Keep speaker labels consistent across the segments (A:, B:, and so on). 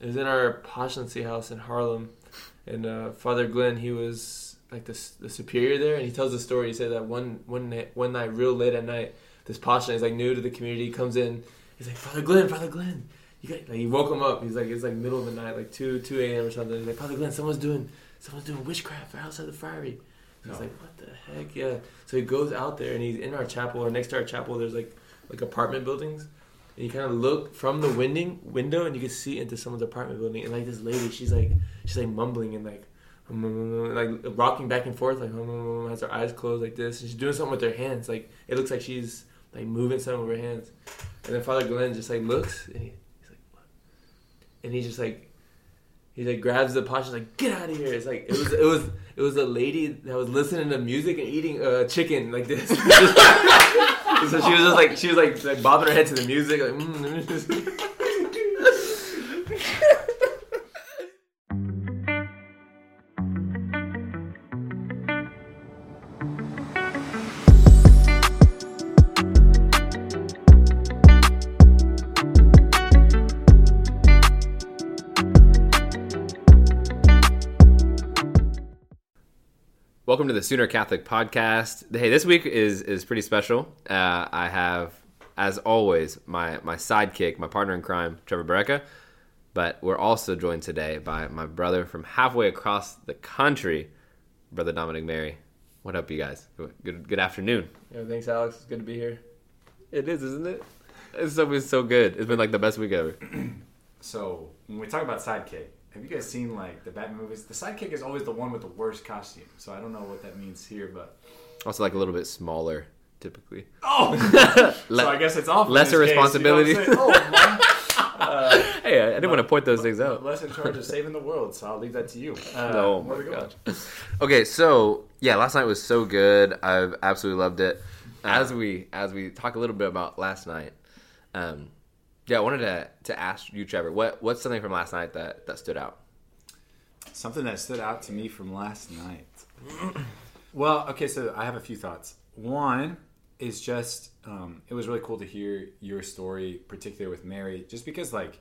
A: it was in our postulancy house in Harlem, and uh, Father Glenn he was like the the superior there, and he tells the story. He said that one one night, one night, real late at night, this postulant is like new to the community, comes in. He's like Father Glenn, Father Glenn. You got, like he woke him up. He's like it's like middle of the night, like two two a.m. or something. He's like Father Glenn, someone's doing someone's doing witchcraft outside the friary. So He's like, what the heck? Yeah. So he goes out there and he's in our chapel. And next to our chapel, there's like like apartment buildings. And you kind of look from the winding window and you can see into someone's apartment building. And like this lady, she's like she's like mumbling and like like rocking back and forth, like has her eyes closed like this. And she's doing something with her hands. Like it looks like she's like moving something with her hands. And then Father Glenn just like looks and he, he's like, what? And he just like he like grabs the pot. She's like, "Get out of here!" It's like it was it was it was a lady that was listening to music and eating uh, chicken like this. so she was just like she was like, like bobbing her head to the music like. Mm.
B: the Sooner Catholic podcast. Hey, this week is is pretty special. Uh, I have, as always, my my sidekick, my partner in crime, Trevor Barreca. But we're also joined today by my brother from halfway across the country, brother Dominic Mary. What up, you guys? Good good afternoon.
A: Yeah, thanks, Alex. It's good to be here.
B: It is, isn't it? It's so it's so good. It's been like the best week ever.
C: so when we talk about sidekick, have you guys seen like the Batman movies? The sidekick is always the one with the worst costume. So I don't know what that means here, but
B: also like a little bit smaller typically.
C: Oh, Le- so I guess it's off.
B: Lesser responsibility. Case, you know oh, uh, hey, I didn't want to point those things out.
C: Less in charge of saving the world, so I'll leave that to you. Uh,
B: oh my gosh. Okay, so yeah, last night was so good. I've absolutely loved it. As we as we talk a little bit about last night, um, yeah, I wanted to to ask you, Trevor, what what's something from last night that that stood out?
C: Something that stood out to me from last night. well, okay, so I have a few thoughts. One is just um, it was really cool to hear your story, particularly with Mary, just because like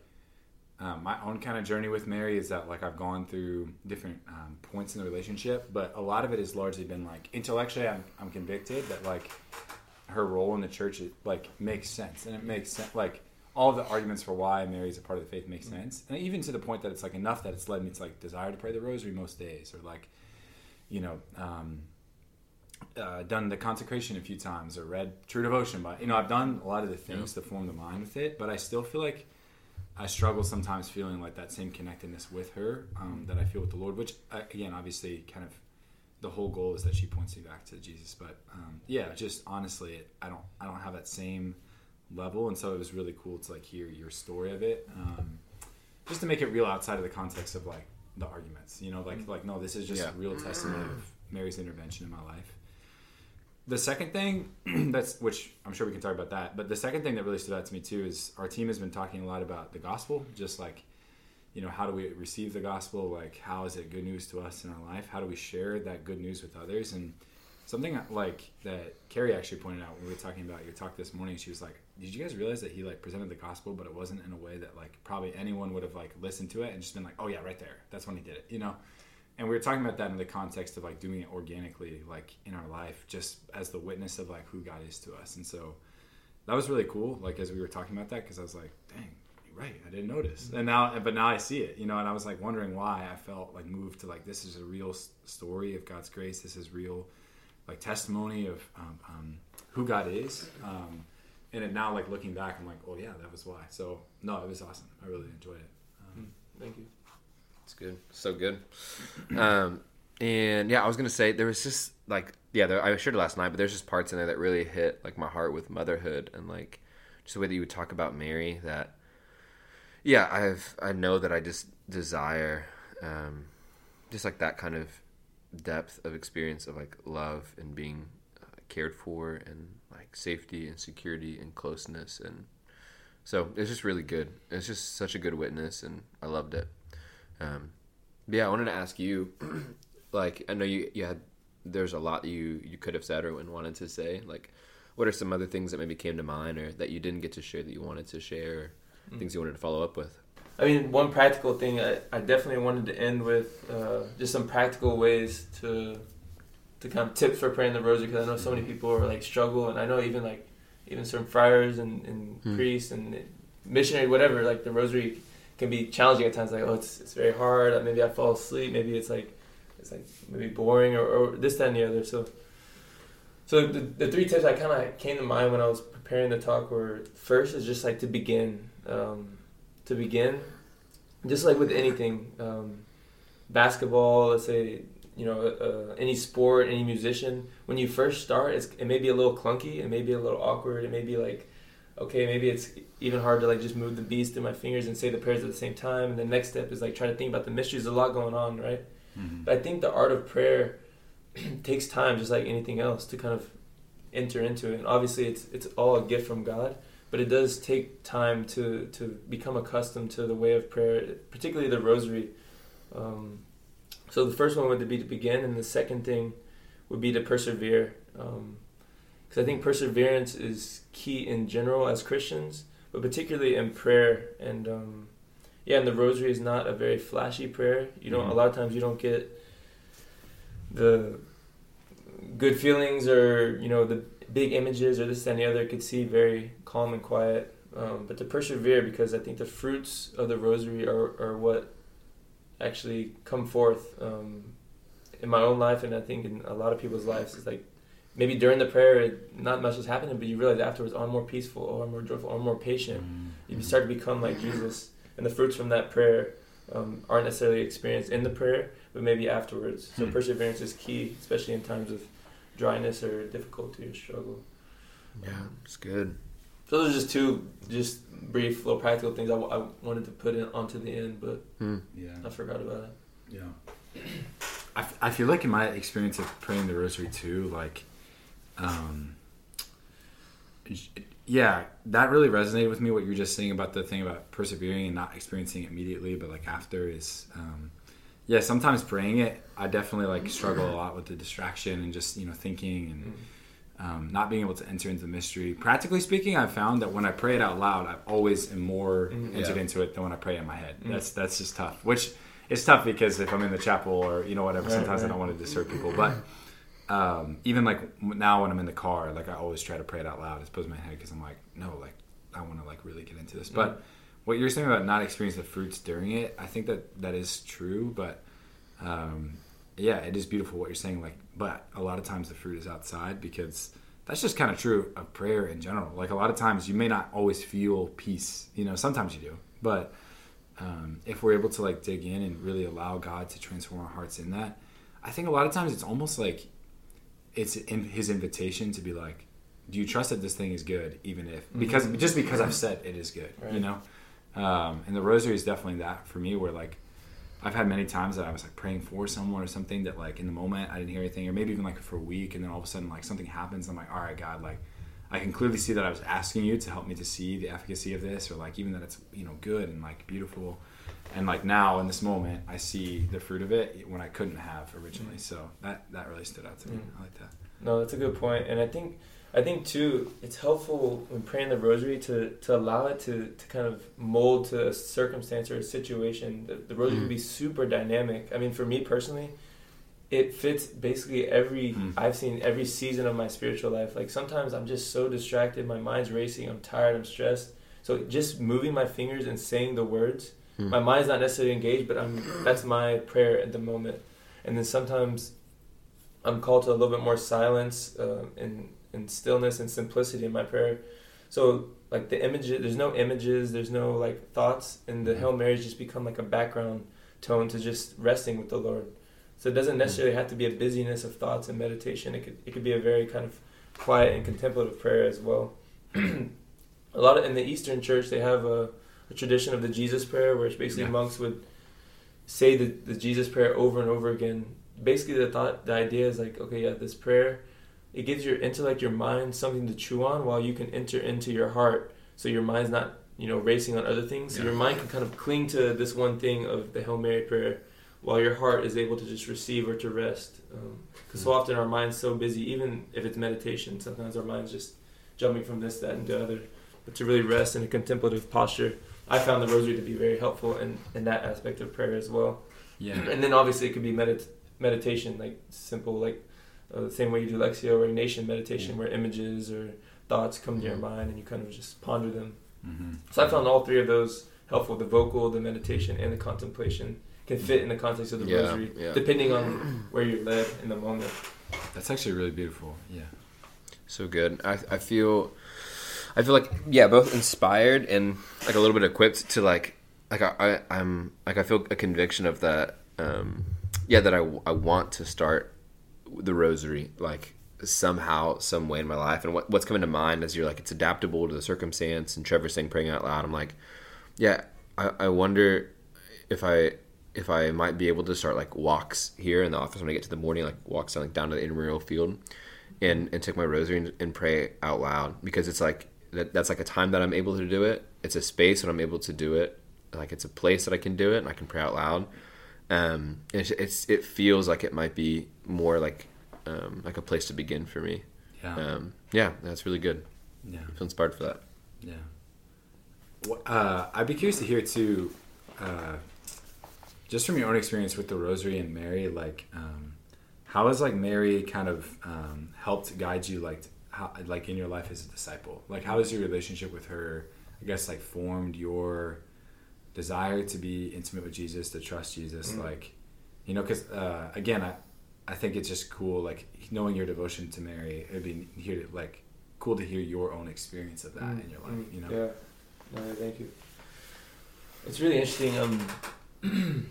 C: um, my own kind of journey with Mary is that like I've gone through different um, points in the relationship, but a lot of it has largely been like intellectually I'm, I'm convicted that like her role in the church it, like makes sense and it makes sense like all the arguments for why Mary is a part of the faith make mm-hmm. sense, and even to the point that it's like enough that it's led me to like desire to pray the Rosary most days, or like, you know, um, uh, done the consecration a few times, or read True Devotion. But you know, I've done a lot of the things yeah. to form the mind with it, but I still feel like I struggle sometimes feeling like that same connectedness with her um, that I feel with the Lord. Which uh, again, obviously, kind of the whole goal is that she points me back to Jesus. But um, yeah, just honestly, I don't I don't have that same level, and so it was really cool to like hear your story of it, um, just to make it real outside of the context of like the arguments. You know, like like no, this is just yeah. real testimony of Mary's intervention in my life. The second thing that's which I'm sure we can talk about that, but the second thing that really stood out to me too is our team has been talking a lot about the gospel, just like you know how do we receive the gospel like how is it good news to us in our life how do we share that good news with others and something like that Carrie actually pointed out when we were talking about your talk this morning. She was like, "Did you guys realize that he like presented the gospel, but it wasn't in a way that like probably anyone would have like listened to it and just been like, oh yeah, right there, that's when he did it,' you know." And we were talking about that in the context of like doing it organically, like in our life, just as the witness of like who God is to us. And so that was really cool. Like as we were talking about that, because I was like, "Dang, you're right i didn't notice and now but now i see it you know and i was like wondering why i felt like moved to like this is a real story of god's grace this is real like testimony of um, um, who God is. Um, and it now like looking back, I'm like, oh yeah, that was why. So no, it was awesome. I really enjoyed it. Um,
A: hmm, Thank you.
B: It's good. So good. Um, and yeah, I was gonna say there was just like yeah, there, I shared it last night, but there's just parts in there that really hit like my heart with motherhood and like just the way that you would talk about Mary. That yeah, I've I know that I just desire um, just like that kind of depth of experience of like love and being cared for and like safety and security and closeness and so it's just really good. It's just such a good witness and i loved it. Um, yeah i wanted to ask you like i know you, you had there's a lot you you could have said or wanted to say. Like what are some other things that maybe came to mind or that you didn't get to share that you wanted to share mm. things you wanted to follow up with?
A: I mean, one practical thing I, I definitely wanted to end with uh, just some practical ways to to kind of tips for praying the rosary because I know so many people are like struggle, and I know even like even some friars and, and
B: Hmm.
A: priests and missionary whatever like the rosary can be challenging at times. Like oh, it's it's very hard. Maybe I fall asleep. Maybe it's like it's like maybe boring or, or this that and the other. So so the, the three tips I kind of came to mind when I was preparing the talk were first is just like to begin. Um, to begin, just like with anything, um, basketball, let's say, you know, uh, any sport, any musician, when you first start, it's, it may be a little clunky, it may be a little awkward, it may be like, okay, maybe it's even hard to like just move the beats through my fingers and say the prayers at the same time. And the next step is like try to think about the mysteries. There's a lot going on, right?
C: Mhm.
A: But I think the art of prayer takes time, just like anything else, to kind of enter into it. And obviously, it's it's all a gift from God, but it does take time to to become accustomed to the way of prayer, particularly the Rosary. Um, so the first one would be to begin, and the second thing would be to persevere, because I think perseverance is key in general as Christians, but particularly in prayer. And um, yeah, and the Rosary is not a very flashy prayer. You don't.
C: Mhm.
A: A lot of times you don't get the good feelings or you know the big images or this and the other. It could see very calm and quiet. Um, but to persevere because I think the fruits of the Rosary are, are what actually come forth um, in my own life and I think in a lot of people's lives. It's like maybe during the prayer, not much is happening, but you realize afterwards, oh, I'm more peaceful, oh, I'm more joyful, oh, I'm more patient.
C: Mm-hmm.
A: You start to become like Jesus, and the fruits from that prayer um, aren't necessarily experienced in the prayer, but maybe afterwards. So
C: Hmm.
A: perseverance is key, especially in times of dryness or difficulty or struggle.
B: Yeah, it's good.
A: So those are just two, just brief, little practical things I, w- I wanted to put in onto the end, but
B: Hmm.
C: Yeah.
A: I forgot about it.
C: Yeah. I, f- I feel like in my experience of praying the rosary too, like, um, yeah, that really resonated with me. What you were just saying about the thing about persevering and not experiencing it immediately, but like after is, um, yeah, sometimes praying it, I definitely like struggle a lot with the distraction and just, you know, thinking and, um, not being able to enter into the mystery. Practically speaking, I've found that when I pray it out loud, I've always am more
A: Mm,
C: entered
B: yeah.
C: into it than when I pray in my head.
A: Mm.
C: That's that's just tough. Which it's tough because if I'm in the chapel or you know whatever,
A: Right,
C: sometimes I don't want to disturb people. But um, even like now when I'm in the car, like I always try to pray it out loud as opposed to my head because I'm like, no, like I want to like really get into this. But what you're saying about not experiencing the fruits during it, I think that that is true. But um, yeah, it is beautiful what you're saying. Like, but a lot of times the fruit is outside because that's just kind of true of prayer in general. Like a lot of times you may not always feel peace. You know, sometimes you do, but um, if we're able to like dig in and really allow God to transform our hearts in that, I think a lot of times it's almost like it's in His invitation to be like, "Do you trust that this thing is good, even if because
A: Mhm.
C: just because I've said it is good, you know?" Um, and the Rosary is definitely that for me, where like I've had many times that I was like praying for someone or something that like in the moment I didn't hear anything, or maybe even like for a week, and then all of a sudden like something happens. I'm like, all right, God, like I can clearly see that I was asking you to help me to see the efficacy of this, or like even that it's you know good and like beautiful, and like now in this moment I see the fruit of it when I couldn't have originally. So that that really stood out to me.
A: Mm.
C: I like that.
A: No, that's a good point, and I think I think too it's helpful when praying the rosary to, to allow it to, to kind of mold to a circumstance or a situation. The, the rosary
B: Mm.
A: can be super dynamic. I mean, for me personally, it fits basically every
C: Mm.
A: I've seen every season of my spiritual life. Like sometimes I'm just so distracted, my mind's racing, I'm tired, I'm stressed. So just moving my fingers and saying the words,
B: Hmm.
A: my mind's not necessarily engaged, but I'm that's my prayer at the moment. And then sometimes I'm called to a little bit more silence uh, and and stillness and simplicity in my prayer. So like the images, there's no images, there's no like thoughts, and the mm-hmm. Hail Marys just become like a background tone to just resting with the Lord. So it doesn't mm-hmm. necessarily have to be a busyness of thoughts and meditation. It could it could be a very kind of quiet and contemplative prayer as well. a lot of in the Eastern Church they have a, a tradition of the Jesus prayer, where it's basically
C: Yeah.
A: monks would say the, the Jesus prayer over and over again. Basically, the thought, the idea is like, okay, yeah, this prayer, it gives your intellect, your mind something to chew on, while you can enter into your heart, so your mind's not, you know, racing on other things. So
C: Yeah.
A: your mind can kind of cling to this one thing of the Hail Mary prayer, while your heart is able to just receive or to rest. Um, because so hmm. often our mind's so busy, even if it's meditation, sometimes our mind's just jumping from this, that, and the other. But to really rest in a contemplative posture, I found the rosary to be very helpful in, in that aspect of prayer as well.
C: Yeah.
A: And then obviously it could be medit- meditation, like simple, like uh, the same way you do Lectio or Ignatian meditation, where images or thoughts come to your mind and you kind of just ponder them.
C: Mm-hmm.
A: So I found all three of those helpful: the vocal, the meditation, and the contemplation can fit in the context of the
B: Yeah,
A: rosary,
B: yeah.
A: depending on where you're led in the moment.
C: That's actually really beautiful. Yeah.
B: So good. I I feel I feel like yeah, both inspired and like a little bit equipped to like like I, I I'm like I feel a conviction of that um yeah that I I want to start the rosary like somehow some way in my life and what what's coming to mind is you're like it's adaptable to the circumstance and Trevor saying praying out loud I'm like yeah I, I wonder if I if I might be able to start like walks here in the office when I get to the morning like walks down, like down to the intramural field and and take my rosary and, and pray out loud because it's like that, that's like a time that I'm able to do it. It's a space that I'm able to do it. Like it's a place that I can do it and I can pray out loud. Um, it's, it's it feels like it might be more like um, like a place to begin for me.
C: Yeah.
B: Um, yeah, that's really good.
C: yeah.
B: I feel inspired for that.
C: Yeah. Wh- Uh, I'd be curious to hear too, uh, just from your own experience with the Rosary and Mary, like, um, how has like Mary kind of um, helped guide you, like, how, like in your life as a disciple? Like, how has your relationship with her, I guess, like, formed your desire to be intimate with Jesus, to trust Jesus,
A: Mm.
C: like, you know, because uh, again, I, I think it's just cool, like knowing your devotion to Mary. It'd be here, like, cool to hear your own experience of that
A: Mm,
C: in your life.
A: mm,
C: You know.
A: Yeah. No, thank you. It's really interesting. Um,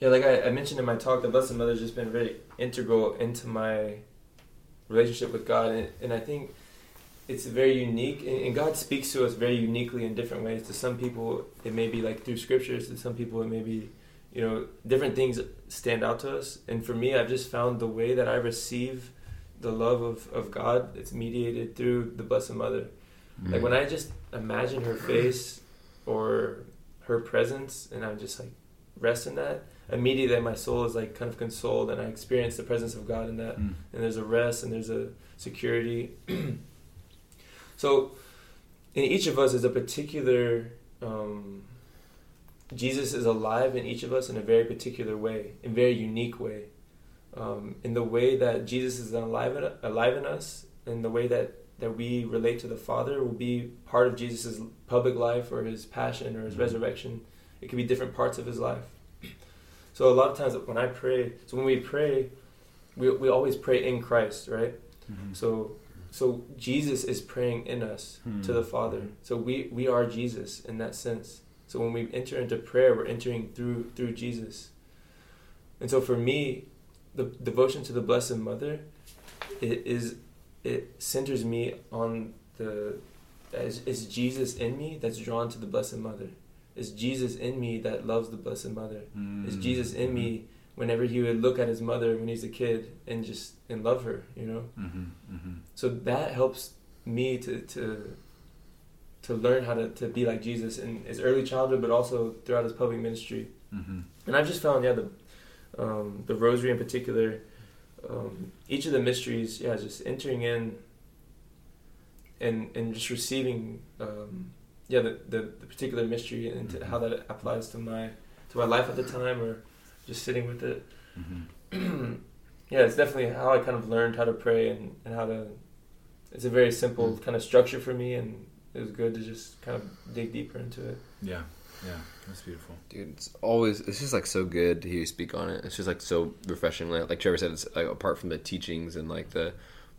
A: yeah, like I, I mentioned in my talk, the Blessed Mother's just been very integral into my relationship with God, and, and I think it's very unique. And, and God speaks to us very uniquely in different ways. To some people, it may be like through scriptures. To some people, it may be, you know, different things stand out to us. And for me, I've just found the way that I receive the love of, of God. It's mediated through the Blessed Mother. Like when I just imagine her face or her presence and i'm just like rest in that, immediately my soul is like kind of consoled and I experience the presence of God in that.
C: Mm.
A: And there's a rest and there's a security. so in each of us is a particular um, Jesus is alive in each of us in a very particular way, in a very unique way. Um, in the way that Jesus is alive in, alive in us, in the way that that we relate to the Father will be part of Jesus' public life or his passion or his
C: Mhm.
A: resurrection. It could be different parts of his life. So a lot of times when I pray, so when we pray, we, we always pray in Christ, right?
C: Mhm.
A: So so Jesus is praying in us
C: Hmm.
A: to the Father. So we, we are Jesus in that sense. So when we enter into prayer, we're entering through through Jesus. And so for me, the devotion to the Blessed Mother, it is it centers me on the is, is Jesus in me that's drawn to the Blessed Mother. Is Jesus in me that loves the Blessed Mother? Is
C: Mm.
A: Jesus in me whenever he would look at his mother when he's a kid and just and love her, you know?
C: Mhm. Mhm.
A: So that helps me to to to learn how to, to be like Jesus in his early childhood, but also throughout his public ministry.
C: Mhm.
A: And I've just found, yeah, the um, the rosary in particular, um, each of the mysteries, yeah, just entering in and and just receiving, um, yeah, the, the, the particular mystery and to
C: Mhm.
A: how that applies to my to my life at the time, or just sitting with it.
C: Mhm.
A: yeah, it's definitely how I kind of learned how to pray and, and how to. It's a very simple
B: Mm.
A: kind of structure for me, and it was good to just kind of dig deeper into it.
C: Yeah. Yeah. That's beautiful.
B: Dude, it's always it's just like so good to hear you speak on it. It's just like so refreshing. Like, like Trevor said, it's like apart from the teachings and like the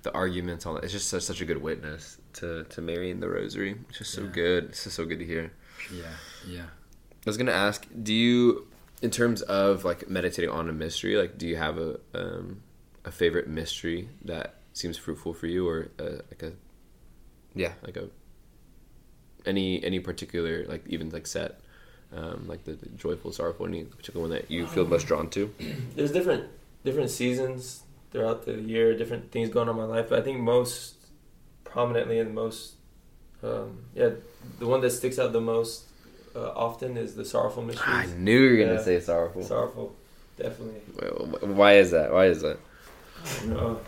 B: the arguments on it, it's just such, such a good witness to to Mary and the Rosary. It's just so
C: Yeah.
B: good. It's just so good to hear.
C: Yeah. Yeah.
B: I was gonna ask, do you, in terms of like meditating on a mystery, like do you have a um, a favorite mystery that seems fruitful for you, or uh, like a, yeah, like a any any particular like even like set, um, like the, the joyful, sorrowful, any particular one that you feel most drawn to?
A: There's different different seasons throughout the year, different things going on in my life. But I think most prominently and most, um, yeah, the one that sticks out the most uh, often is the sorrowful
B: mystery.
A: I
B: knew you were gonna
A: Yeah.
B: say sorrowful.
A: Sorrowful, definitely.
B: Wh- wh- Why is that? Why is that?
A: No.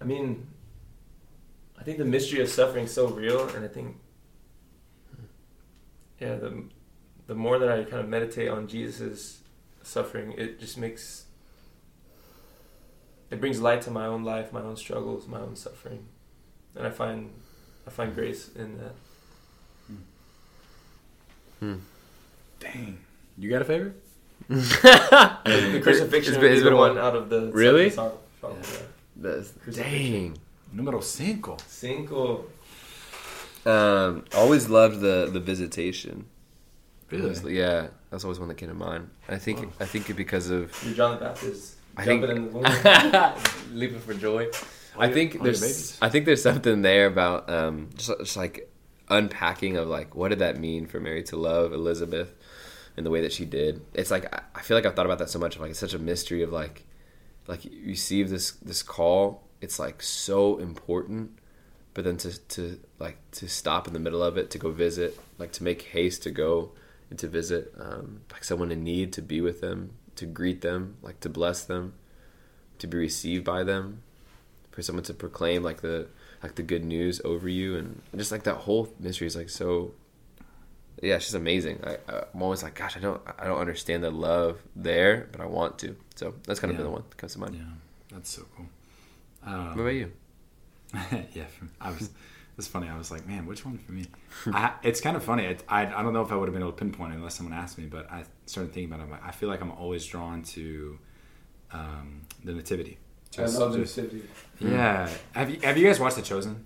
A: I mean, I I think the mystery of suffering is so real, and I think, yeah, the the more that I kind of meditate on Jesus' suffering, it just makes it brings light to my own life, my own struggles, my own suffering, and I find I find grace in that.
B: Hmm.
C: Dang. You got a favorite?
A: The crucifixion
B: It's
A: would
B: been-
A: be
B: it's been a
A: one out of the
B: Really?
A: seven song- yeah.
B: That's, dang.
C: Numero cinco.
A: Cinco.
B: Um, always loved the the visitation.
C: Really?
B: It yeah, that's always one that came to mind. I think
C: Wow.
B: I think it because of
A: You're John the Baptist.
B: I
A: jumping
B: think-
A: in the womb.
B: leaping for joy.
C: All
B: I
C: your-
B: think
C: your
B: there's. I think there's something there about um just, just like unpacking of like what did that mean for Mary to love Elizabeth in the way that she did. It's like I, I feel like I've thought about that so much. Like it's such a mystery of like like you receive this this call. It's like so important, but then to to like to stop in the middle of it to go visit, like to make haste to go and to visit um, like someone in need to be with them, to greet them, like to bless them, to be received by them for someone to proclaim like the like the good news over you and just like that whole mystery is like so yeah it's just amazing I, i'm always like gosh i don't i don't understand the love there but i want to so that's kind of
C: Yeah.
B: been the one that comes to mind
C: Yeah, that's so cool.
B: What
C: Um,
B: about you
C: yeah, for- I was. It's funny. I was like, man, which one for me? I, it's kind of funny. I, I, I don't know if I would have been able to pinpoint it unless someone asked me, but I started thinking about it. I'm like, I feel like I'm always drawn to um, the Nativity.
A: I love the
C: just-
A: city.
C: Yeah. Have you Have you guys watched The Chosen?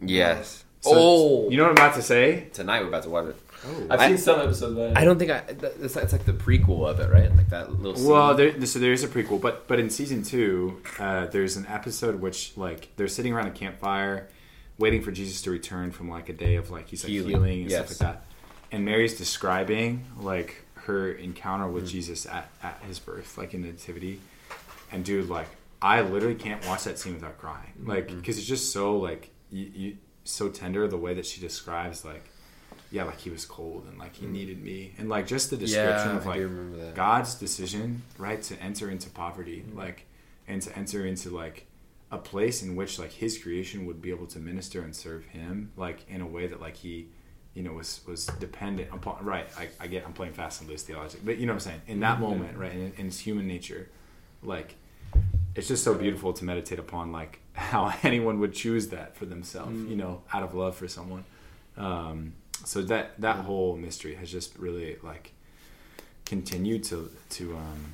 B: yes
C: So-
B: oh
C: You know what I'm about to say?
B: tonight we're about to watch it
C: Oh.
A: I've
B: I-
A: seen some episodes, but
B: i don't think i it's, it's like the prequel of it right like that little scene.
C: Well, there, so there is a prequel, but but in season two, uh, there's an episode which like they're sitting around a campfire, waiting for Jesus to return from like a day of like he's like
B: Healing.
C: healing, and
B: Yes.
C: stuff like that, and Mary's describing like her encounter
B: Mm.
C: with Jesus at, at his birth, like in the nativity, and dude, like I literally can't watch that scene without crying,
B: Mm-hmm.
C: like because it's just so like you, you so tender the way that she describes like. Yeah, like he was cold and like he needed me, and like just the description
B: yeah
C: of like
B: do remember that
C: God's decision, right, to enter into poverty,
B: Mm-hmm.
C: like, and to enter into like a place in which like His creation would be able to minister and serve Him, like in a way that like He, you know, was was dependent upon. Right, I, I get I'm playing fast and loose theology, but you know what I'm saying. In that
B: Mm-hmm.
C: moment, right, in, in His human nature, like, it's just so beautiful to meditate upon, like how anyone would choose that for themselves,
B: Mm.
C: you know, out of love for someone. Um, so that that whole mystery has just really like continued to to um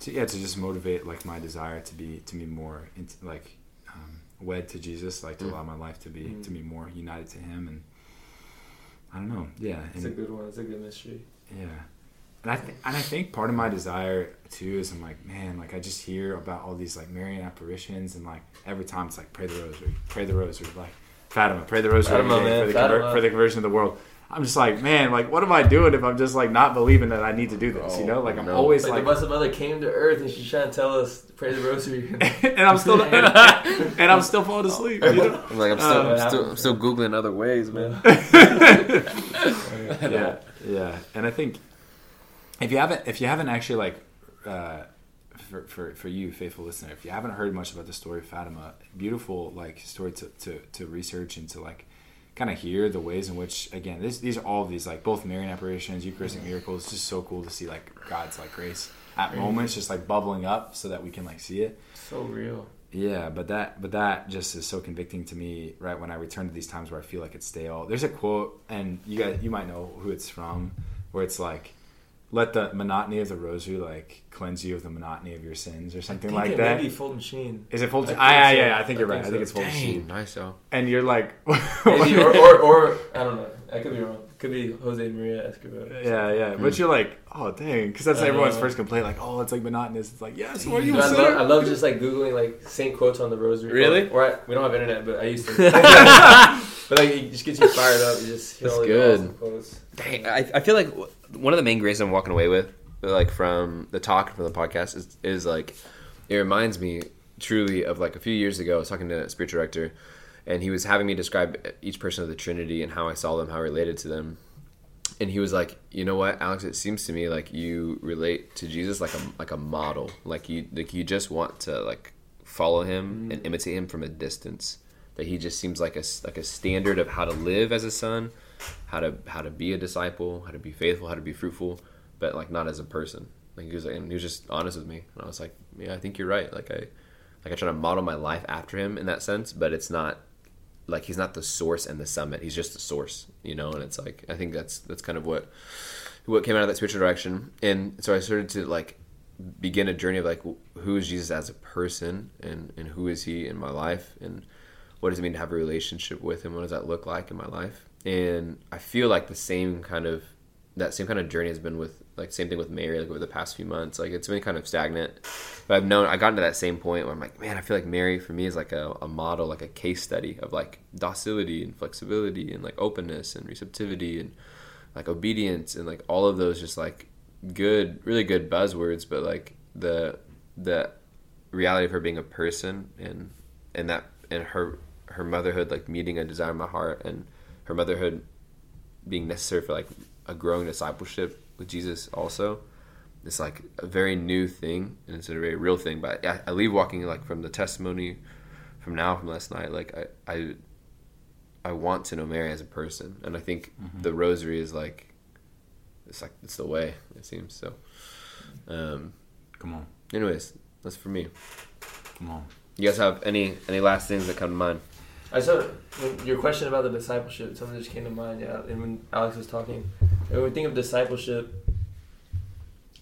C: to yeah to just motivate like my desire to be to be more into, like um, wed to Jesus like to
B: Mm.
C: allow my life to be
A: Mm.
C: to be more united to him and I don't know yeah
A: it's a good one. It's a good mystery.
C: yeah and I th- and I think part of my desire too is I'm like man like I just hear about all these like Marian apparitions and like every time it's like pray the rosary pray the rosary like Fatima pray the rosary
A: Fatima, man,
C: for, the conver- for the conversion of the world I'm just like man like what am I doing if I'm just like not believing that I need to do this you know like I'm
B: no.
C: always
A: Like,
C: like
A: the Blessed Mother came to Earth and she's trying to tell us pray the Rosary.
C: and I'm still and, and I'm still falling asleep. You know?
B: i'm like i'm still,
C: Um,
B: I'm, still I'm still googling other ways man
C: yeah, yeah. And I think if you haven't if you haven't actually like uh, for, for for you faithful listener, if you haven't heard much about the story of Fatima, beautiful like story to to, to research and to like kind of hear the ways in which again this, these are all these like both Marian apparitions, Eucharistic miracles. It's just so cool to see like God's like grace at moments just like bubbling up so that we can like see it.
A: so real.
C: Yeah, but that but that just is so convicting to me. Right when I return to these times where I feel like it's stale. There's a quote, and you guys you might know who it's from, where it's like, "Let the monotony of the rosary like cleanse you of the monotony of your sins," or something like that.
A: Maybe Fulton Sheen.
C: Is it full?
A: I think
C: Ah, yeah, yeah, I think
A: I
C: you're right.
A: think
C: I think it's full
B: Dang,
C: sheet.
B: nice though
C: And you're like,
A: Maybe, or, or, or, I don't know. I could be wrong. Could be Jose Maria Escobar.
C: yeah, yeah. But you're like, oh dang, because that's
A: I
C: everyone's
A: know.
C: first complaint. Like, oh, it's like monotonous. It's like, yes, what are you
A: Dude,
C: a
A: I, love, I love just like googling like saint quotes on the rosary.
B: Really?
A: Or, or I, we don't have internet, but I used to. but like it just gets you fired up. You just hear
B: That's
A: all
B: good.
A: awesome quotes.
B: Dang, I, I feel like one of the main graces I'm walking away with, like from the talk and from the podcast, is, is like it reminds me truly of like a few years ago. I was talking to a spiritual director, and he was having me describe each person of the Trinity and how I saw them, how I related to them. And he was like, "You know what, Alex? It seems to me like you relate to Jesus like a like a model. Like you like you just want to like follow him and mm. imitate him from a distance. That he just seems like a like a standard of how to live as a son, how to how to be a disciple, how to be faithful, how to be fruitful, but like not as a person. Like he was, and he was just honest with me, and I was like, yeah, I think you're right. Like I, like I try to model my life after him in that sense, but it's not like he's not the source and the summit. He's just the source, you know. And it's like I think that's that's kind of what what came out of that spiritual direction. And so I started to like begin a journey of like who is Jesus as a person and and who is he in my life and what does it mean to have a relationship with him? What does that look like in my life? And I feel like the same kind of that same kind of journey has been with like same thing with Mary like over the past few months. Like it's been kind of stagnant, but I've known I gotten to that same point where I'm like, man, I feel like Mary for me is like a, a model, like a case study of like docility and flexibility and like openness and receptivity and like obedience and like all of those just like good, really good buzzwords, but like the the reality of her being a person and and that and her her motherhood like meeting a desire in my heart and her motherhood being necessary for like a growing discipleship with Jesus also. It's like a very new thing and it's a very real thing. But I, I leave walking like from the testimony from now from last night. Like I, I, I want to know Mary as a person, and I think mm-hmm. the Rosary is like, it's like it's the way it seems. So, um,
C: come on.
B: Anyways, that's for me.
C: Come on.
B: You guys have any any last things that come to mind?
A: I saw your question about the discipleship. Something just came to mind. Yeah, and when Alex was talking, when we think of discipleship,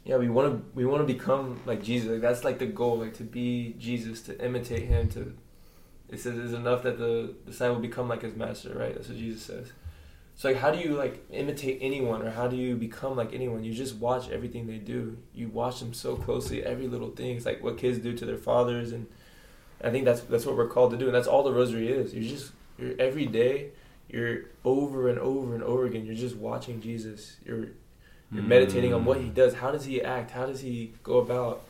A: yeah, we want to we want to become like Jesus. Like that's like the goal, like to be Jesus, to imitate Him. To it says it's enough that the disciple become like his master, right? That's what Jesus says. So like, how do you like imitate anyone, or how do you become like anyone? You just watch everything they do. You watch them so closely, every little thing. It's like what kids do to their fathers and I think that's that's what we're called to do, and that's all the rosary is. You're just you're every day, you're over and over and over again. You're just watching Jesus. You're you're mm. meditating on what he does. How does he act? How does he go about?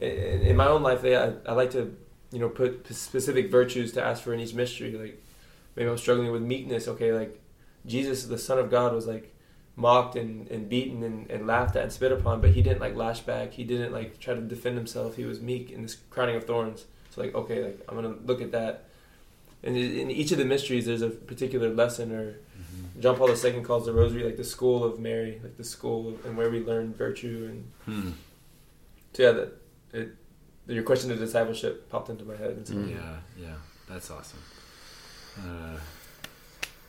A: In, in my own life, I, I like to you know put specific virtues to ask for in each mystery. Like maybe I'm struggling with meekness. Okay, like Jesus, the Son of God, was like mocked and, and beaten and, and laughed at and spit upon, but he didn't like lash back. He didn't like try to defend himself. He was meek in this crowning of thorns. So like, okay, like I'm gonna look at that. And in each of the mysteries, there's a particular lesson, or mm-hmm. John Paul II calls the Rosary like the school of Mary, like the school of, and where we learn virtue. And hmm. so yeah, that it, your question of discipleship popped into my head. And
C: so, mm. Yeah, yeah, that's awesome. Uh,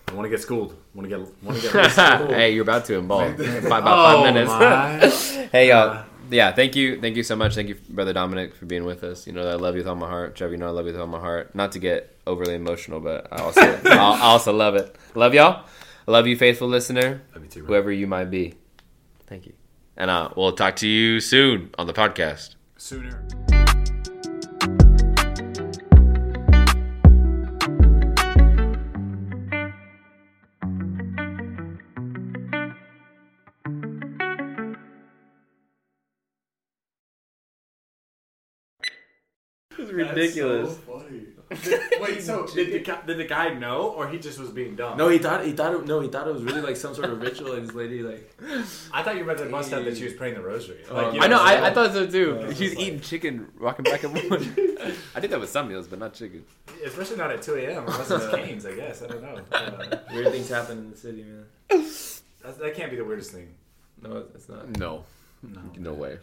C: I want to get schooled. Want to get want to get.
B: hey, you're about to embalm. By about oh, five minutes. hey, y'all. Uh, yeah, thank you, thank you so much. Thank you, brother Dominic, for being with us. You know, I love you with all my heart. Trevor, you know, I love you with all my heart. Not to get overly emotional, but I also, I also love it. Love y'all. I love you, faithful listener. Love you too, whoever you might be. Thank you, and uh, we'll talk to you soon on the podcast.
C: Sooner.
B: Ridiculous.
C: So Wait, so did the, guy, did the guy know, or he just was being dumb?
A: No, he thought he thought it, no, he thought it was really like some sort of ritual. And his lady like,
C: I thought you meant the must have that she was praying the rosary.
B: Oh, like, I know, I, I, thought so too. Uh, She's eating chicken, rocking back and forth. I did that with some meals, but not chicken.
C: Especially not at two a.m. unless it's Cane's. I guess I don't know. Uh,
A: Weird things happen in the city, man.
C: that can't be the weirdest thing.
A: No, it's not.
B: No, no, no way.